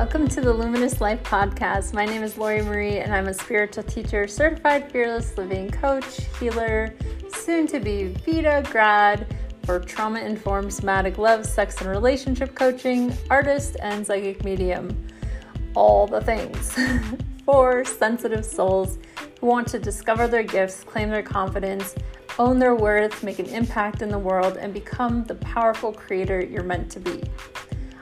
Welcome to the Luminous Life Podcast. My name is Laurie Marie, and I'm a spiritual teacher, certified fearless living coach, healer, soon to be Vita grad for trauma informed somatic love, sex, and relationship coaching, artist, and psychic medium. All the things for sensitive souls who want to discover their gifts, claim their confidence, own their worth, make an impact in the world, and become the powerful creator you're meant to be.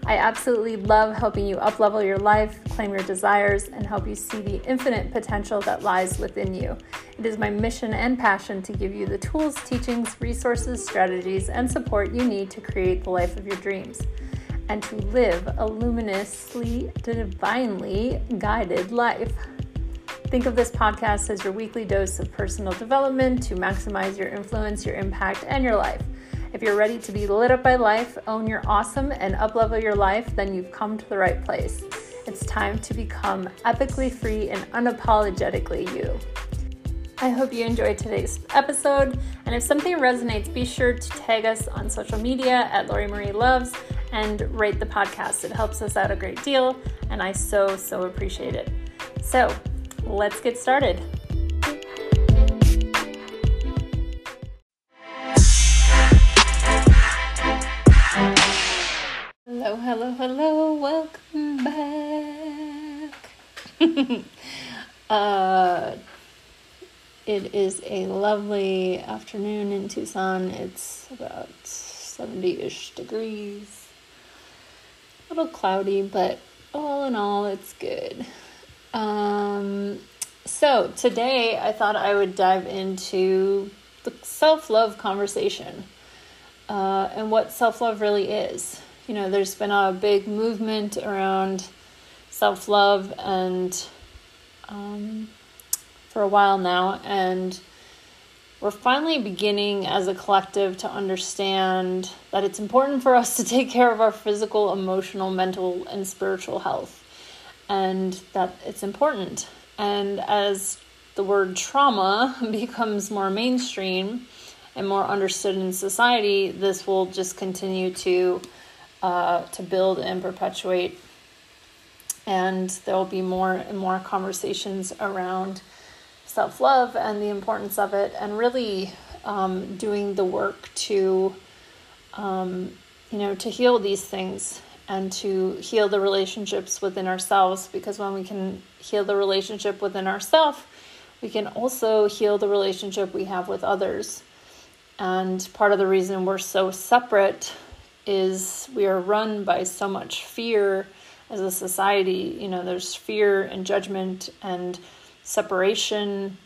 I absolutely love helping you uplevel your life, claim your desires, and help you see the infinite potential that lies within you. It is my mission and passion to give you the tools, teachings, resources, strategies, and support you need to create the life of your dreams and to live a luminously, divinely guided life. Think of this podcast as your weekly dose of personal development to maximize your influence, your impact, and your life. If you're ready to be lit up by life, own your awesome, and uplevel your life, then you've come to the right place. It's time to become epically free and unapologetically you. I hope you enjoyed today's episode, and if something resonates, be sure to tag us on social media at Laurie Marie Loves and rate the podcast. It helps us out a great deal, and I so, so appreciate it. So, let's get started. uh, it is a lovely afternoon in Tucson. It's about 70 ish degrees. A little cloudy, but all in all, it's good. Um, so, today I thought I would dive into the self love conversation uh, and what self love really is you know, there's been a big movement around self love and um, for a while now, and we're finally beginning as a collective to understand that it's important for us to take care of our physical, emotional, mental, and spiritual health, and that it's important. And as the word trauma becomes more mainstream and more understood in society, this will just continue to uh, to build and perpetuate. And there will be more and more conversations around self love and the importance of it, and really um, doing the work to, um, you know, to heal these things and to heal the relationships within ourselves. Because when we can heal the relationship within ourselves, we can also heal the relationship we have with others. And part of the reason we're so separate is we are run by so much fear as a society. You know, there's fear and judgment and separation,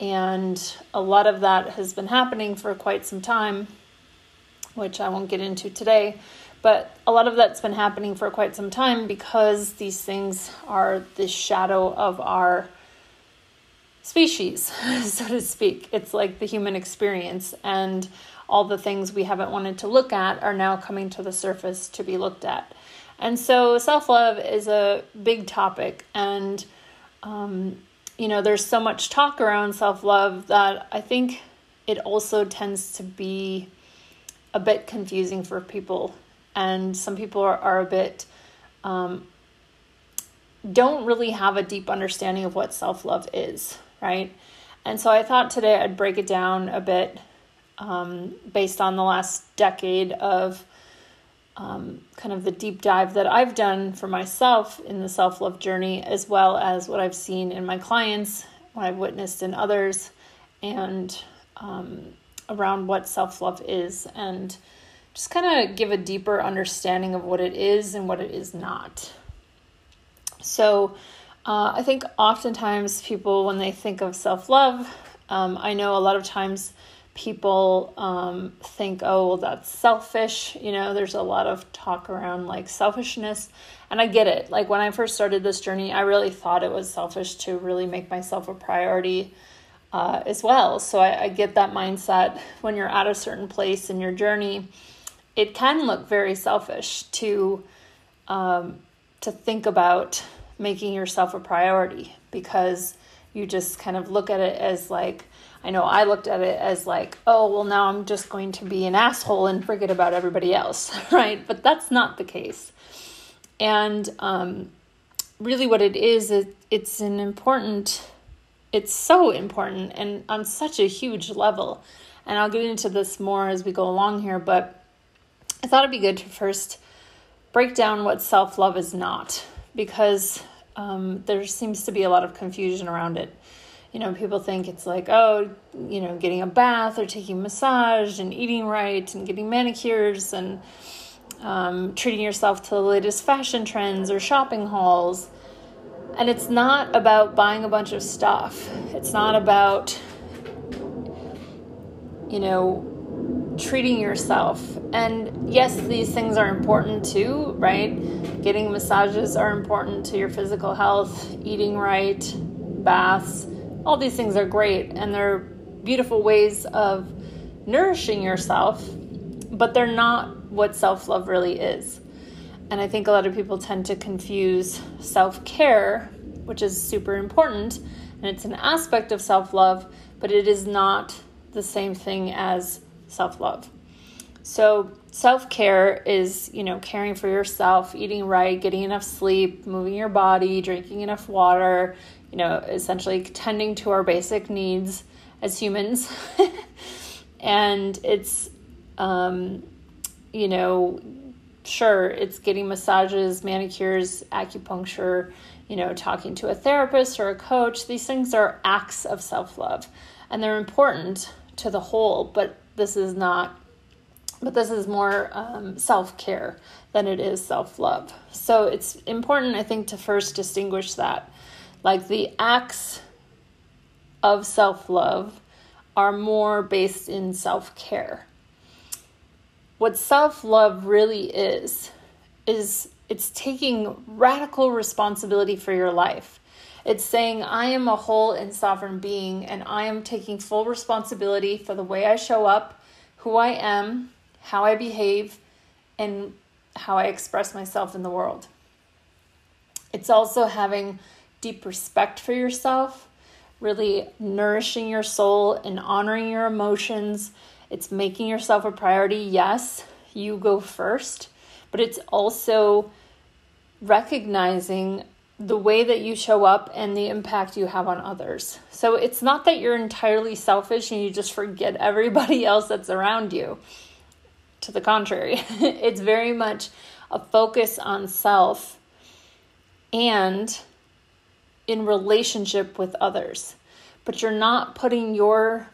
and a lot of that has been happening for quite some time, which I won't get into today. But a lot of that's been happening for quite some time because these things are the shadow of our species, so to speak. It's like the human experience. And all the things we haven't wanted to look at are now coming to the surface to be looked at. And so self love is a big topic. And, um, you know, there's so much talk around self love that I think it also tends to be a bit confusing for people. And some people are, are a bit, um, don't really have a deep understanding of what self love is, right? And so I thought today I'd break it down a bit um, based on the last decade of um, kind of the deep dive that I've done for myself in the self love journey, as well as what I've seen in my clients, what I've witnessed in others, and um, around what self love is, and just kind of give a deeper understanding of what it is and what it is not. So, uh, I think oftentimes people, when they think of self love, um, I know a lot of times people um, think, oh, well, that's selfish. You know, there's a lot of talk around like selfishness. And I get it. Like when I first started this journey, I really thought it was selfish to really make myself a priority uh, as well. So I, I get that mindset when you're at a certain place in your journey. It can look very selfish to um, to think about making yourself a priority because you just kind of look at it as like I know I looked at it as like, oh, well, now I'm just going to be an asshole and forget about everybody else, right? But that's not the case. And um, really what it is, it, it's an important, it's so important and on such a huge level. And I'll get into this more as we go along here, but I thought it'd be good to first break down what self love is not because um, there seems to be a lot of confusion around it. You know, people think it's like, oh, you know, getting a bath or taking massage and eating right and getting manicures and um, treating yourself to the latest fashion trends or shopping hauls. And it's not about buying a bunch of stuff. It's not about, you know, treating yourself. And yes, these things are important too, right? Getting massages are important to your physical health, eating right, baths, all these things are great and they're beautiful ways of nourishing yourself, but they're not what self love really is. And I think a lot of people tend to confuse self care, which is super important, and it's an aspect of self love, but it is not the same thing as self love. So, self care is, you know, caring for yourself, eating right, getting enough sleep, moving your body, drinking enough water, you know, essentially tending to our basic needs as humans. and it's, um, you know, sure, it's getting massages, manicures, acupuncture, you know, talking to a therapist or a coach. These things are acts of self love and they're important to the whole, but this is not but this is more um, self care than it is self love. So it's important, I think, to first distinguish that. Like the acts of self love are more based in self care. What self love really is, is it's taking radical responsibility for your life. It's saying, I am a whole and sovereign being, and I am taking full responsibility for the way I show up who I am, how I behave, and how I express myself in the world. It's also having deep respect for yourself, really nourishing your soul and honoring your emotions. It's making yourself a priority. Yes, you go first, but it's also recognizing the way that you show up and the impact you have on others. So it's not that you're entirely selfish and you just forget everybody else that's around you. To the contrary, it's very much a focus on self and in relationship with others. But you're not putting your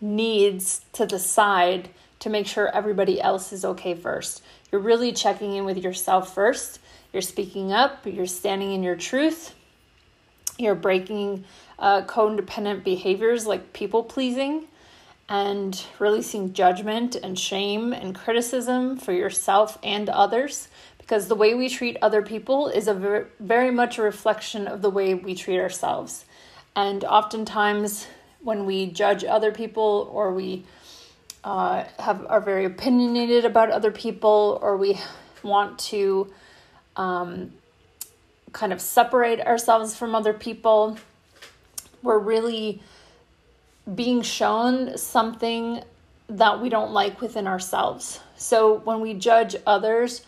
needs to the side to make sure everybody else is okay first. You're really checking in with yourself first you're speaking up, you're standing in your truth, you're breaking uh, codependent behaviors like people pleasing and releasing judgment and shame and criticism for yourself and others because the way we treat other people is a very, very much a reflection of the way we treat ourselves. And oftentimes, when we judge other people or we uh, have are very opinionated about other people or we want to um, kind of separate ourselves from other people. We're really being shown something that we don't like within ourselves. So when we judge others,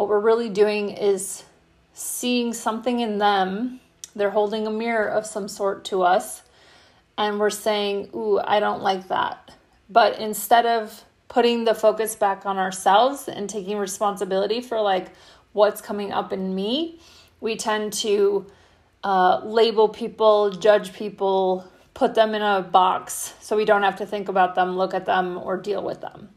what we're really doing is seeing something in them. They're holding a mirror of some sort to us, and we're saying, Ooh, I don't like that. But instead of putting the focus back on ourselves and taking responsibility for, like, what's coming up in me, we tend to uh, label people, judge people, put them in a box so we don't have to think about them, look at them, or deal with them.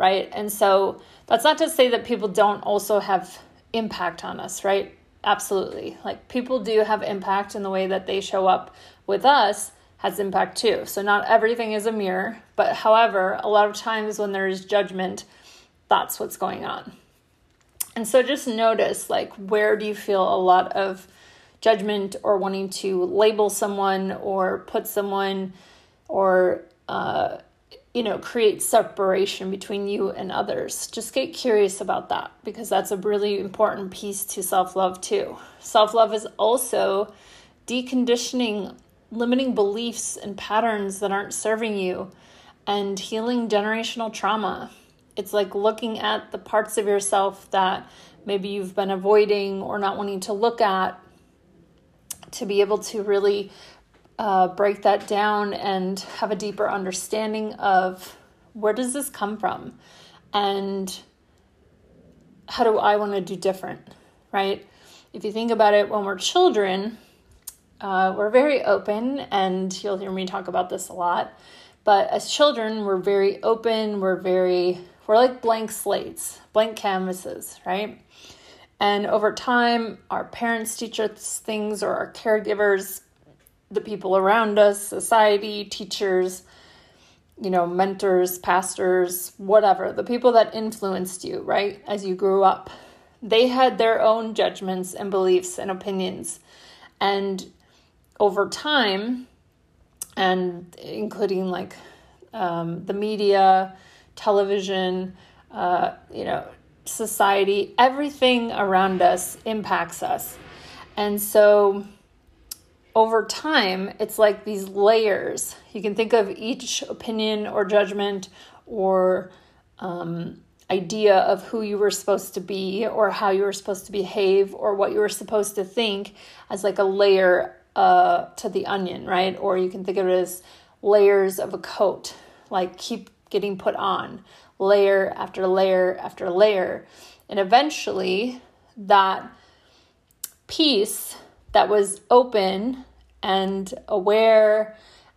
Right. And so that's not to say that people don't also have impact on us, right? Absolutely. Like people do have impact in the way that they show up with us has impact too. So not everything is a mirror, but however, a lot of times when there is judgment, that's what's going on. And so just notice like where do you feel a lot of judgment or wanting to label someone or put someone or uh, you know create separation between you and others. Just get curious about that because that's a really important piece to self-love too. Self-love is also deconditioning limiting beliefs and patterns that aren't serving you and healing generational trauma. It's like looking at the parts of yourself that maybe you've been avoiding or not wanting to look at to be able to really uh, break that down and have a deeper understanding of where does this come from and how do I want to do different, right? If you think about it, when we're children, uh, we're very open, and you'll hear me talk about this a lot. But as children, we're very open, we're very, we're like blank slates, blank canvases, right? And over time, our parents teach us things, or our caregivers, the people around us, society, teachers, you know, mentors, pastors, whatever, the people that influenced you, right, as you grew up, they had their own judgments and beliefs and opinions. And over time, and including like um, the media, television, uh, you know, society, everything around us impacts us. And so over time, it's like these layers. You can think of each opinion or judgment or um, idea of who you were supposed to be or how you were supposed to behave or what you were supposed to think as like a layer uh, to the onion, right? Or you can think of it as layers of a coat, like keep getting put on layer after layer after layer. And eventually, that piece that was open and aware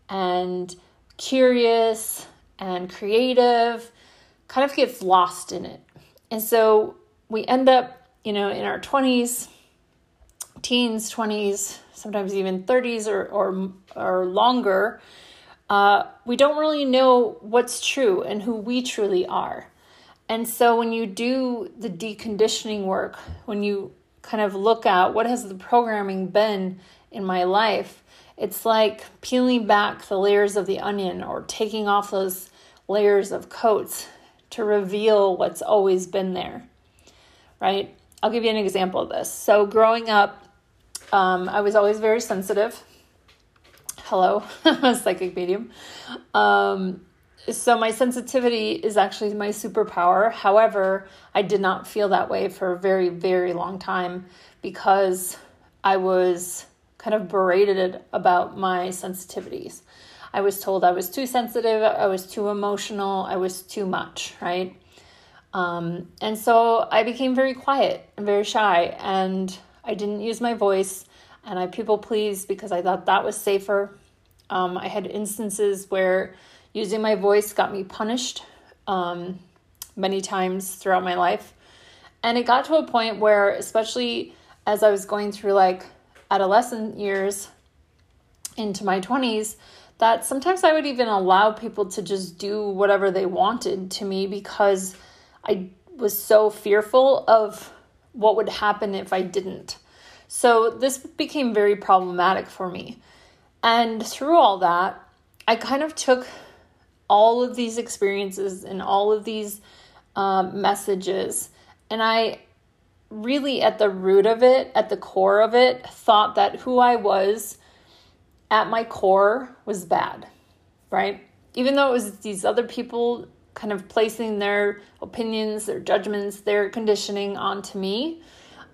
and curious and creative kind of gets lost in it. And so we end up, you know, in our 20s, teens, 20s, sometimes even 30s or, or, or longer. Uh, we don't really know what's true and who we truly are. And so when you do the deconditioning work, when you kind of look at what has the programming been in my life, it's like peeling back the layers of the onion or taking off those layers of coats to reveal what's always been there. Right? I'll give you an example of this. So, growing up, um, I was always very sensitive. Hello, psychic medium. Um, so my sensitivity is actually my superpower. However, I did not feel that way for a very, very long time because I was kind of berated about my sensitivities. I was told I was too sensitive, I was too emotional, I was too much, right? Um, and so I became very quiet and very shy, and I didn't use my voice, and I people pleased because I thought that was safer. Um, I had instances where using my voice got me punished um, many times throughout my life. And it got to a point where, especially as I was going through like adolescent years into my 20s, that sometimes I would even allow people to just do whatever they wanted to me because I was so fearful of what would happen if I didn't. So this became very problematic for me. And through all that, I kind of took all of these experiences and all of these um, messages, and I really, at the root of it, at the core of it, thought that who I was at my core was bad, right? Even though it was these other people kind of placing their opinions, their judgments, their conditioning onto me,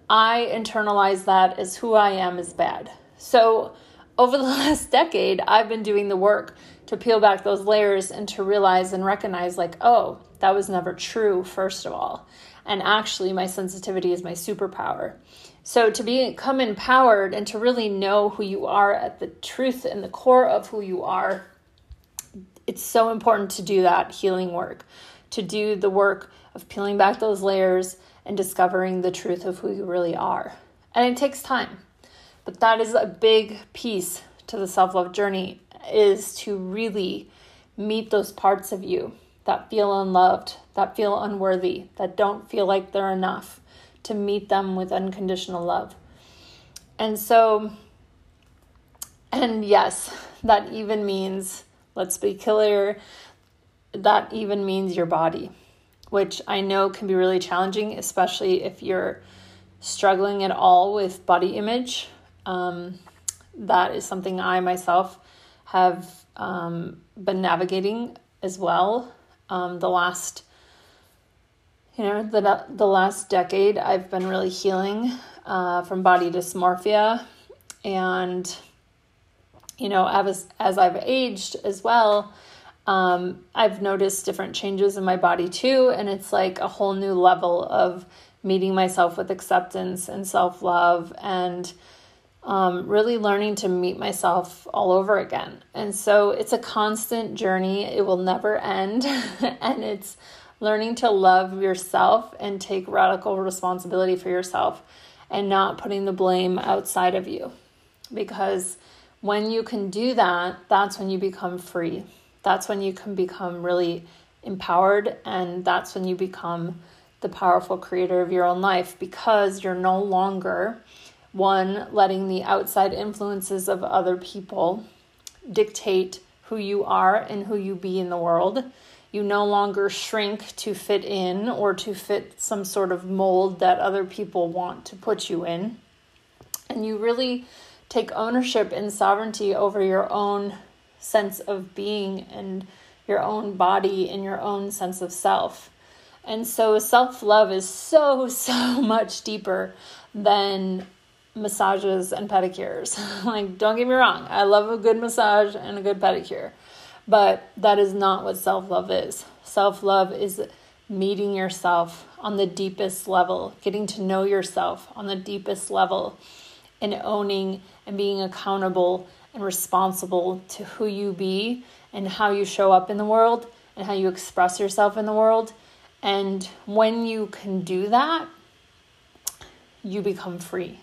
I internalized that as who I am is bad. So, over the last decade, I've been doing the work to peel back those layers and to realize and recognize, like, oh, that was never true, first of all. And actually, my sensitivity is my superpower. So, to become empowered and to really know who you are at the truth and the core of who you are, it's so important to do that healing work, to do the work of peeling back those layers and discovering the truth of who you really are. And it takes time. But that is a big piece to the self-love journey is to really meet those parts of you that feel unloved, that feel unworthy, that don't feel like they're enough, to meet them with unconditional love. And so, and yes, that even means, let's be clear, that even means your body, which I know can be really challenging, especially if you're struggling at all with body image. Um, that is something I myself have um, been navigating as well um, the last you know, the, the last decade, I've been really healing uh, from body dysmorphia. And, you know, as, as I've aged as well, um, I've noticed different changes in my body too. And it's like a whole new level of meeting myself with acceptance and self love and um, really learning to meet myself all over again. And so it's a constant journey, it will never end. and it's learning to love yourself and take radical responsibility for yourself and not putting the blame outside of you. Because when you can do that, that's when you become free. That's when you can become really empowered, and that's when you become the powerful creator of your own life because you're no longer one letting the outside influences of other people dictate who you are and who you be in the world you no longer shrink to fit in or to fit some sort of mold that other people want to put you in. And you really take ownership and sovereignty over your own sense of being and your own body and your own sense of self. And so self love is so, so much deeper than massages and pedicures. like, don't get me wrong, I love a good massage and a good pedicure. But that is not what self love is. Self love is meeting yourself on the deepest level, getting to know yourself on the deepest level, and owning and being accountable and responsible to who you be and how you show up in the world and how you express yourself in the world. And when you can do that, you become free.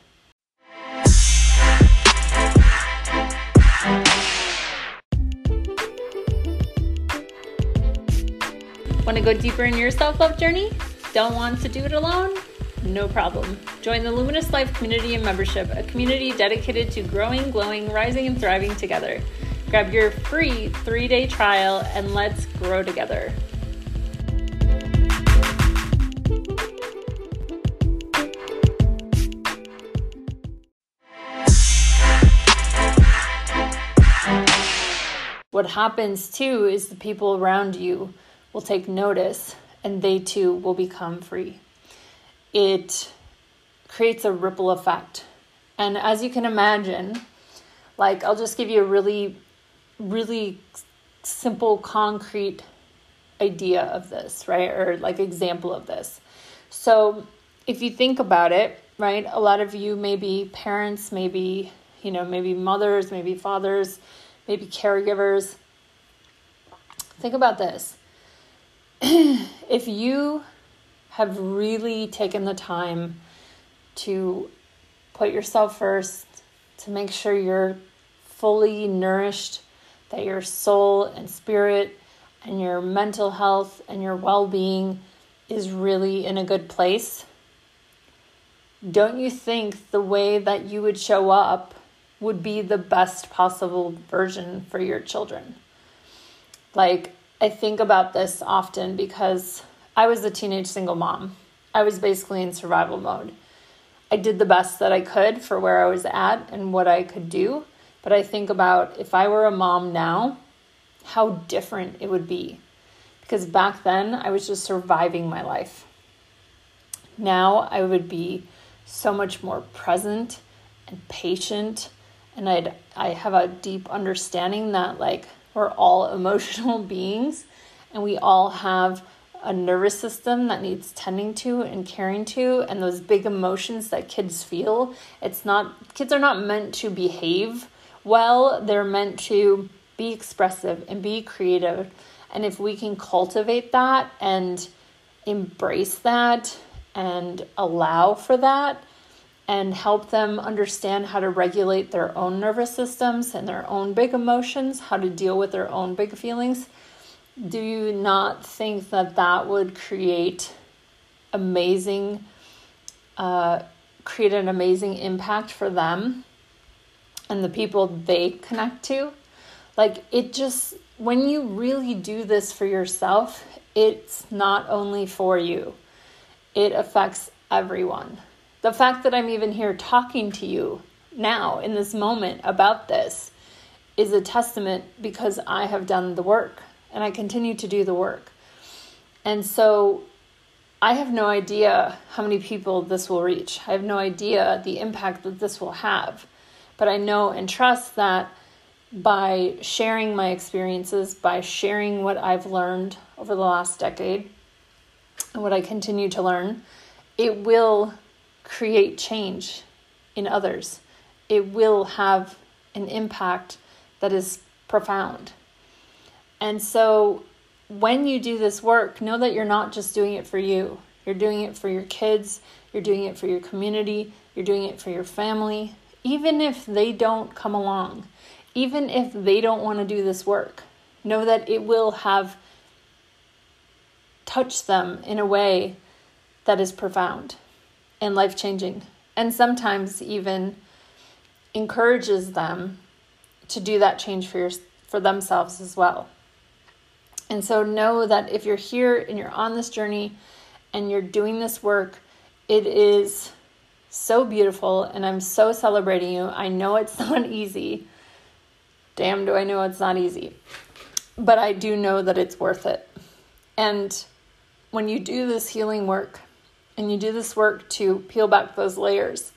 Want to go deeper in your self love journey? Don't want to do it alone? No problem. Join the Luminous Life Community and Membership, a community dedicated to growing, glowing, rising, and thriving together. Grab your free three day trial and let's grow together. What happens too is the people around you will take notice and they too will become free. It creates a ripple effect. And as you can imagine, like I'll just give you a really, really simple, concrete idea of this, right? Or like example of this. So if you think about it, right, a lot of you may be parents, maybe, you know, maybe mothers, maybe fathers, maybe caregivers. Think about this if you have really taken the time to put yourself first, to make sure you're fully nourished, that your soul and spirit and your mental health and your well being is really in a good place, don't you think the way that you would show up would be the best possible version for your children? Like, I think about this often because I was a teenage single mom. I was basically in survival mode. I did the best that I could for where I was at and what I could do. But I think about if I were a mom now, how different it would be. Because back then, I was just surviving my life. Now, I would be so much more present and patient. And I'd, I have a deep understanding that, like, we're all emotional beings and we all have a nervous system that needs tending to and caring to and those big emotions that kids feel it's not kids are not meant to behave well they're meant to be expressive and be creative. And if we can cultivate that and embrace that and allow for that and help them understand how to regulate their own nervous systems and their own big emotions, how to deal with their own big feelings, do you not think that that would create amazing, uh, create an amazing impact for them and the people they connect to? Like, it just, when you really do this for yourself, it's not only for you, it affects everyone the fact that I'm even here talking to you now in this moment about this is a testament because I have done the work and I continue to do the work. And so I have no idea how many people this will reach. I have no idea the impact that this will have. But I know and trust that by sharing my experiences, by sharing what I've learned over the last decade and what I continue to learn, it will create change in others. It will have an impact that is profound. And so when you do this work, know that you're not just doing it for you. You're doing it for your kids, you're doing it for your community, you're doing it for your family, even if they don't come along, even if they don't want to do this work. Know that it will have touched them in a way that is profound and life changing, and sometimes even encourages them to do that change for your, for themselves as well. And so know that if you're here and you're on this journey and you're doing this work, it is so beautiful and I'm so celebrating you. I know it's not easy. Damn, do I know it's not easy. But I do know that it's worth it. And when you do this healing work and you do this work to peel back those layers,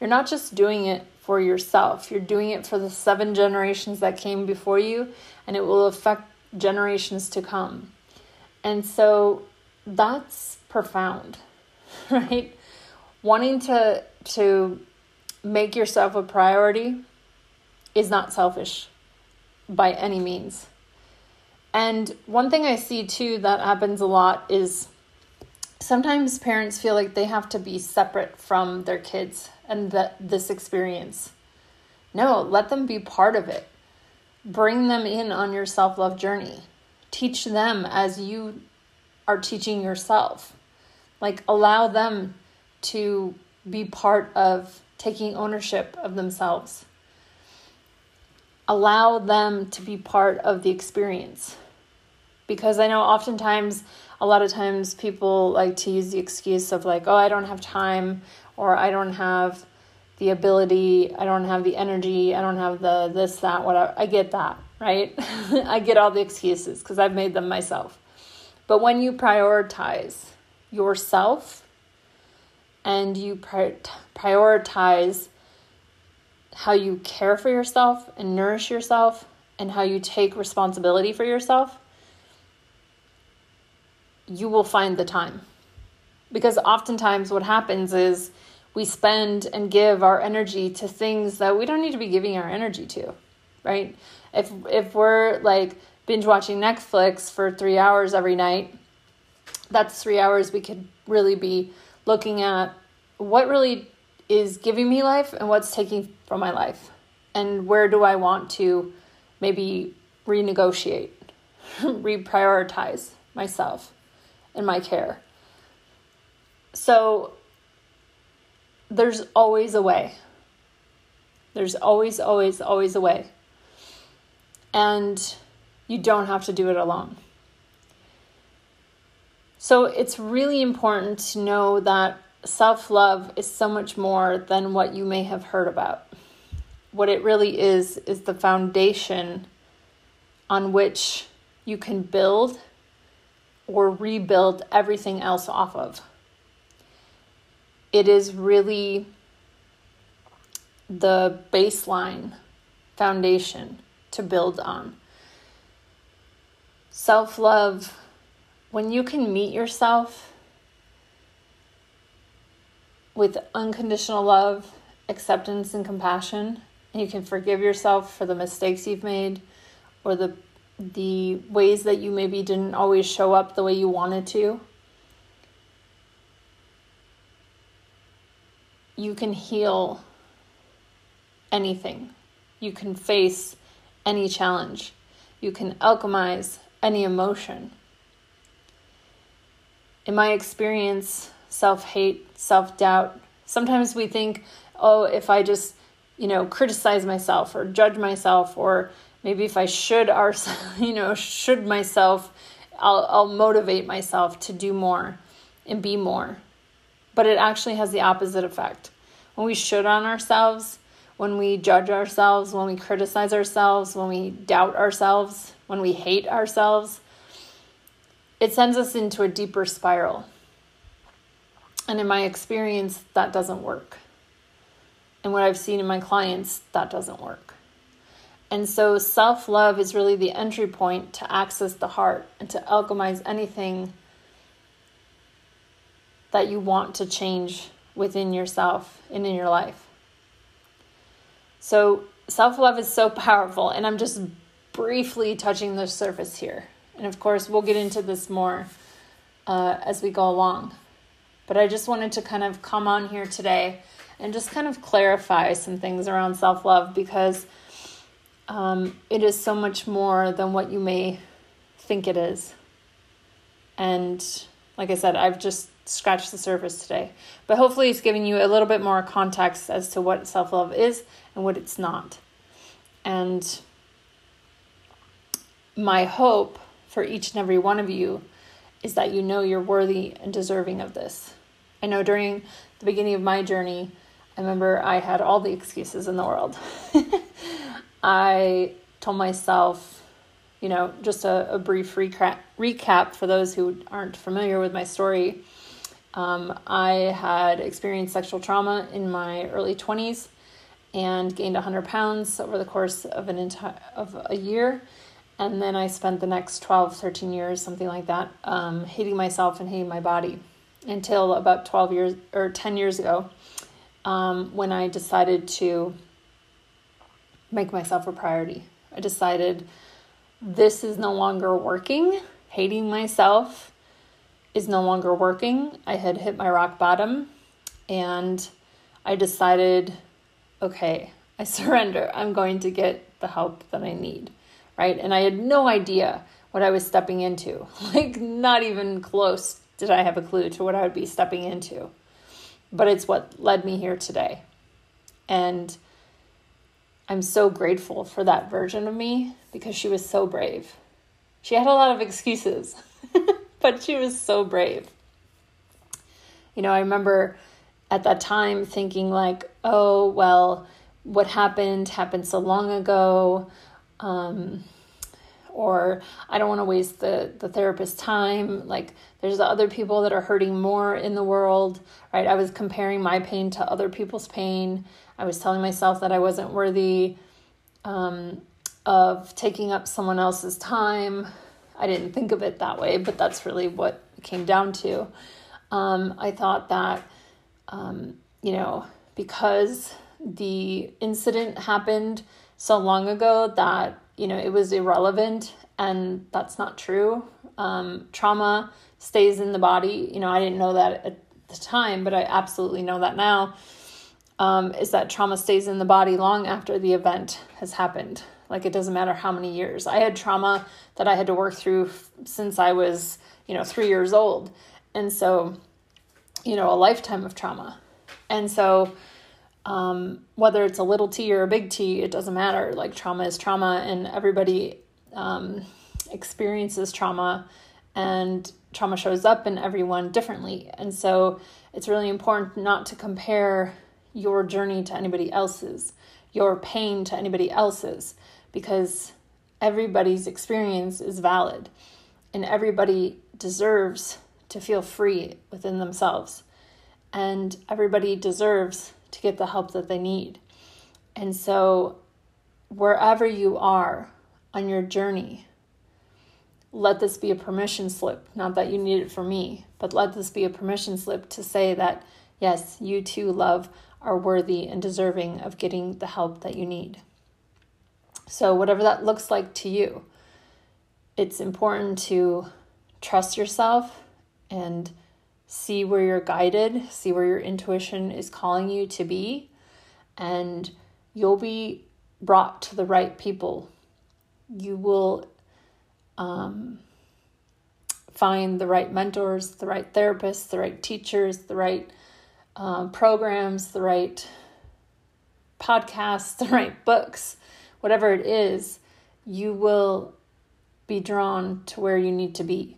you're not just doing it for yourself, you're doing it for the seven generations that came before you, and it will affect generations to come. And so that's profound, right? Wanting to to make yourself a priority is not selfish by any means. And one thing I see too that happens a lot is sometimes parents feel like they have to be separate from their kids and that this experience. No, let them be part of it. Bring them in on your self love journey. Teach them as you are teaching yourself. Like, allow them to be part of taking ownership of themselves. Allow them to be part of the experience. Because I know oftentimes, a lot of times, people like to use the excuse of, like, oh, I don't have time, or I don't have the ability, I don't have the energy, I don't have the this, that, whatever. I get that, right? I get all the excuses because I've made them myself. But when you prioritize yourself and you prioritize how you care for yourself and nourish yourself and how you take responsibility for yourself, you will find the time. Because oftentimes, what happens is we spend and give our energy to things that we don't need to be giving our energy to, right? If if we're like binge watching Netflix for 3 hours every night, that's 3 hours we could really be looking at what really is giving me life and what's taking from my life. And where do I want to maybe renegotiate, reprioritize myself and my care. So there's always a way. There's always, always, always a way. And you don't have to do it alone. So it's really important to know that self love is so much more than what you may have heard about. What it really is, is the foundation on which you can build or rebuild everything else off of it is really the baseline foundation to build on. Self love, when you can meet yourself with unconditional love, acceptance, and compassion, and you can forgive yourself for the mistakes you've made or the the ways that you maybe didn't always show up the way you wanted to you can heal anything. You can face any challenge. You can alchemize any emotion. In my experience, self hate, self doubt, sometimes we think, oh, if I just, you know, criticize myself or judge myself, or maybe if I should, our, you know, should myself, I'll, I'll motivate myself to do more and be more but it actually has the opposite effect. When we should on ourselves, when we judge ourselves, when we criticize ourselves, when we doubt ourselves, when we hate ourselves, it sends us into a deeper spiral. And in my experience, that doesn't work. And what I've seen in my clients, that doesn't work. And so self love is really the entry point to access the heart and to alchemize anything that you want to change within yourself and in your life. So, self love is so powerful, and I'm just briefly touching the surface here. And of course, we'll get into this more uh, as we go along. But I just wanted to kind of come on here today and just kind of clarify some things around self love because um, it is so much more than what you may think it is. And like I said, I've just scratched the surface today. But hopefully, it's giving you a little bit more context as to what self love is and what it's not. And my hope for each and every one of you is that you know you're worthy and deserving of this. I know during the beginning of my journey, I remember I had all the excuses in the world. I told myself, you know, just a, a brief recap, recap for those who aren't familiar with my story. Um, I had experienced sexual trauma in my early 20s and gained 100 pounds over the course of an entire of a year and then i spent the next 12 13 years something like that um, hating myself and hating my body until about 12 years or 10 years ago um, when i decided to make myself a priority i decided this is no longer working hating myself is no longer working i had hit my rock bottom and i decided okay, I surrender. I'm going to get the help that I need, right? And I had no idea what I was stepping into. Like, not even close did I have a clue to what I would be stepping into. But it's what led me here today. And I'm so grateful for that version of me because she was so brave. She had a lot of excuses, but she was so brave. You know, I remember at that time thinking like, oh, well, what happened happened so long ago. Um, or I don't want to waste the, the therapist's time. Like, there's other people that are hurting more in the world, right? I was comparing my pain to other people's pain. I was telling myself that I wasn't worthy um, of taking up someone else's time. I didn't think of it that way, but that's really what came down to. Um, I thought that um, you know, because the incident happened so long ago that, you know, it was irrelevant and that's not true. Um, trauma stays in the body. You know, I didn't know that at the time, but I absolutely know that now. Um, is that trauma stays in the body long after the event has happened. Like it doesn't matter how many years. I had trauma that I had to work through f- since I was, you know, three years old. And so you know, a lifetime of trauma. And so, um, whether it's a little t or a big T, it doesn't matter. Like, trauma is trauma, and everybody um, experiences trauma, and trauma shows up in everyone differently. And so, it's really important not to compare your journey to anybody else's, your pain to anybody else's, because everybody's experience is valid and everybody deserves to feel free within themselves. And everybody deserves to get the help that they need. And so, wherever you are on your journey, let this be a permission slip. Not that you need it for me, but let this be a permission slip to say that, yes, you too, love, are worthy and deserving of getting the help that you need. So, whatever that looks like to you, it's important to trust yourself and see where you're guided, see where your intuition is calling you to be, and you'll be brought to the right people. You will um, find the right mentors, the right therapists, the right teachers, the right uh, programs, the right podcasts, the right books, whatever it is, you will be drawn to where you need to be.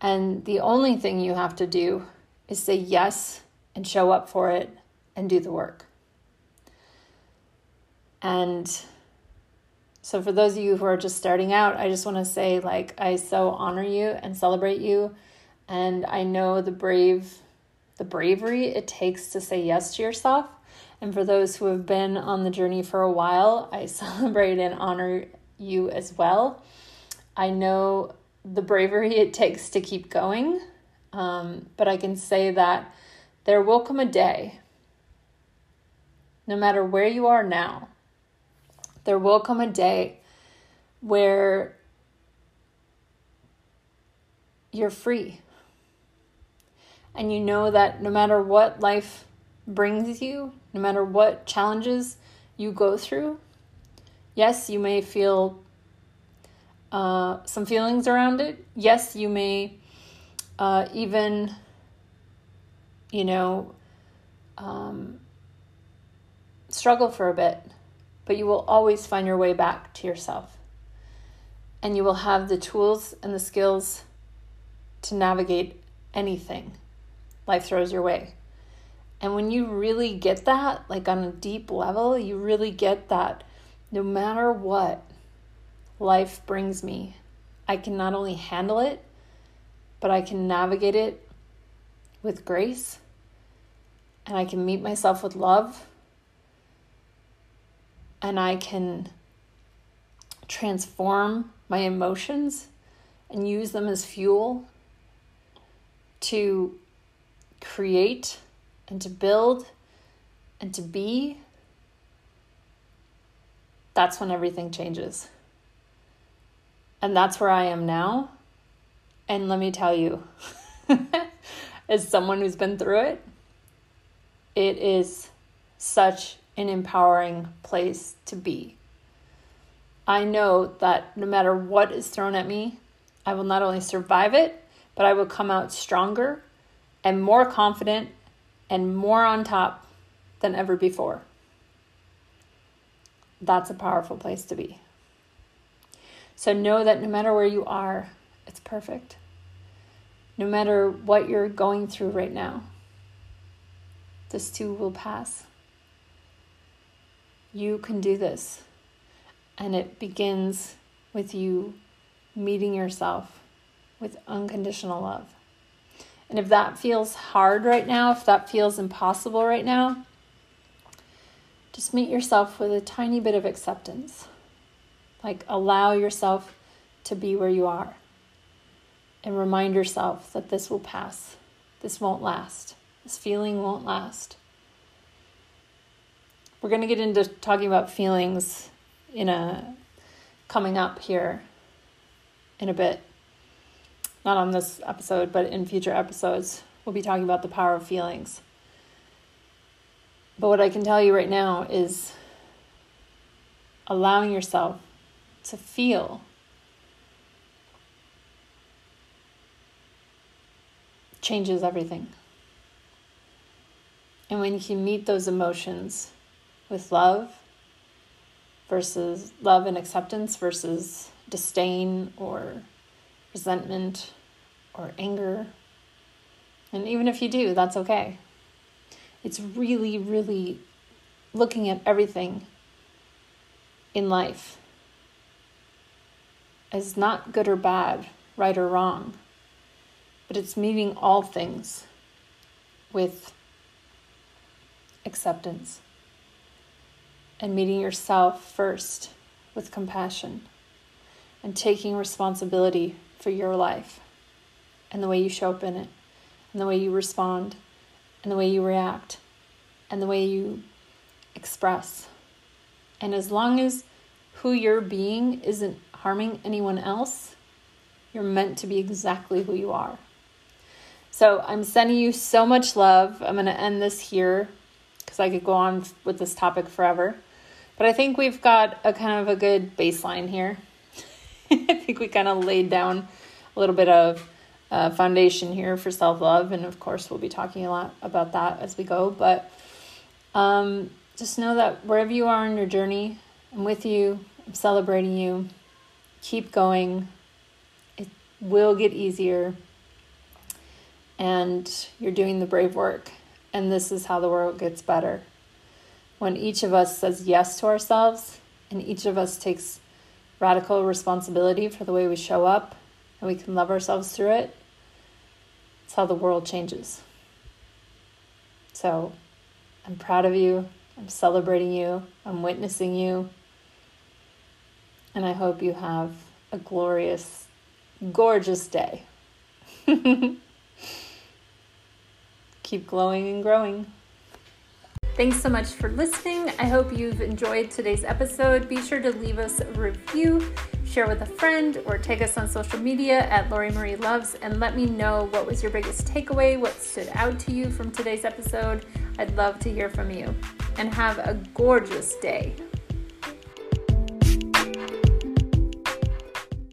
And the only thing you have to do is say yes and show up for it and do the work. And so, for those of you who are just starting out, I just want to say, like, I so honor you and celebrate you. And I know the brave the bravery it takes to say yes to yourself. And for those who have been on the journey for a while, I celebrate and honor you as well. I know the bravery it takes to keep going, um, but I can say that there will come a day, no matter where you are now, there will come a day where you're free. And you know that no matter what life brings you, no matter what challenges you go through, yes, you may feel uh, some feelings around it. Yes, you may uh, even, you know, um, struggle for a bit, but you will always find your way back to yourself. And you will have the tools and the skills to navigate anything life throws your way. And when you really get that, like on a deep level, you really get that no matter what life brings me, I can not only handle it, but I can navigate it with grace and I can meet myself with love and I can transform my emotions and use them as fuel to create and to build and to be, that's when everything changes. And that's where I am now. And let me tell you, as someone who's been through it, it is such an empowering place to be. I know that no matter what is thrown at me, I will not only survive it, but I will come out stronger and more confident and more on top than ever before. That's a powerful place to be. So know that no matter where you are, it's perfect. No matter what you're going through right now, this too will pass. You can do this. And it begins with you meeting yourself with unconditional love. And if that feels hard right now, if that feels impossible right now, just meet yourself with a tiny bit of acceptance. Like allow yourself to be where you are. And remind yourself that this will pass. This won't last. This feeling won't last. We're going to get into talking about feelings in a coming up here in a bit not on this episode, but in future episodes, we'll be talking about the power of feelings. But what I can tell you right now is allowing yourself to feel changes everything. And when you can meet those emotions with love versus love and acceptance versus disdain or resentment or anger. And even if you do, that's okay. It's really, really looking at everything in life as not good or bad, right or wrong, but it's meeting all things with acceptance and meeting yourself first with compassion and taking responsibility for your life and the way you show up in it, and the way you respond, and the way you react, and the way you express. And as long as who you're being isn't harming anyone else, you're meant to be exactly who you are. So I'm sending you so much love. I'm going to end this here because I could go on with this topic forever. But I think we've got a kind of a good baseline here. I think we kind of laid down a little bit of uh, foundation here for self love, and of course, we'll be talking a lot about that as we go. But um, just know that wherever you are in your journey, I'm with you, I'm celebrating you. Keep going, it will get easier, and you're doing the brave work. And this is how the world gets better. When each of us says yes to ourselves, and each of us takes radical responsibility for the way we show up and we can love ourselves through it, it's how the world changes. So I'm proud of you. I'm celebrating you. I'm witnessing you. And I hope you have a glorious, gorgeous day. Keep glowing and growing. Thanks so much for listening. I hope you've enjoyed today's episode. Be sure to leave us a review, share with a friend, or tag us on social media at Laurie Marie Loves and let me know what was your biggest takeaway, what stood out to you from today's episode. I'd love to hear from you. And have a gorgeous day.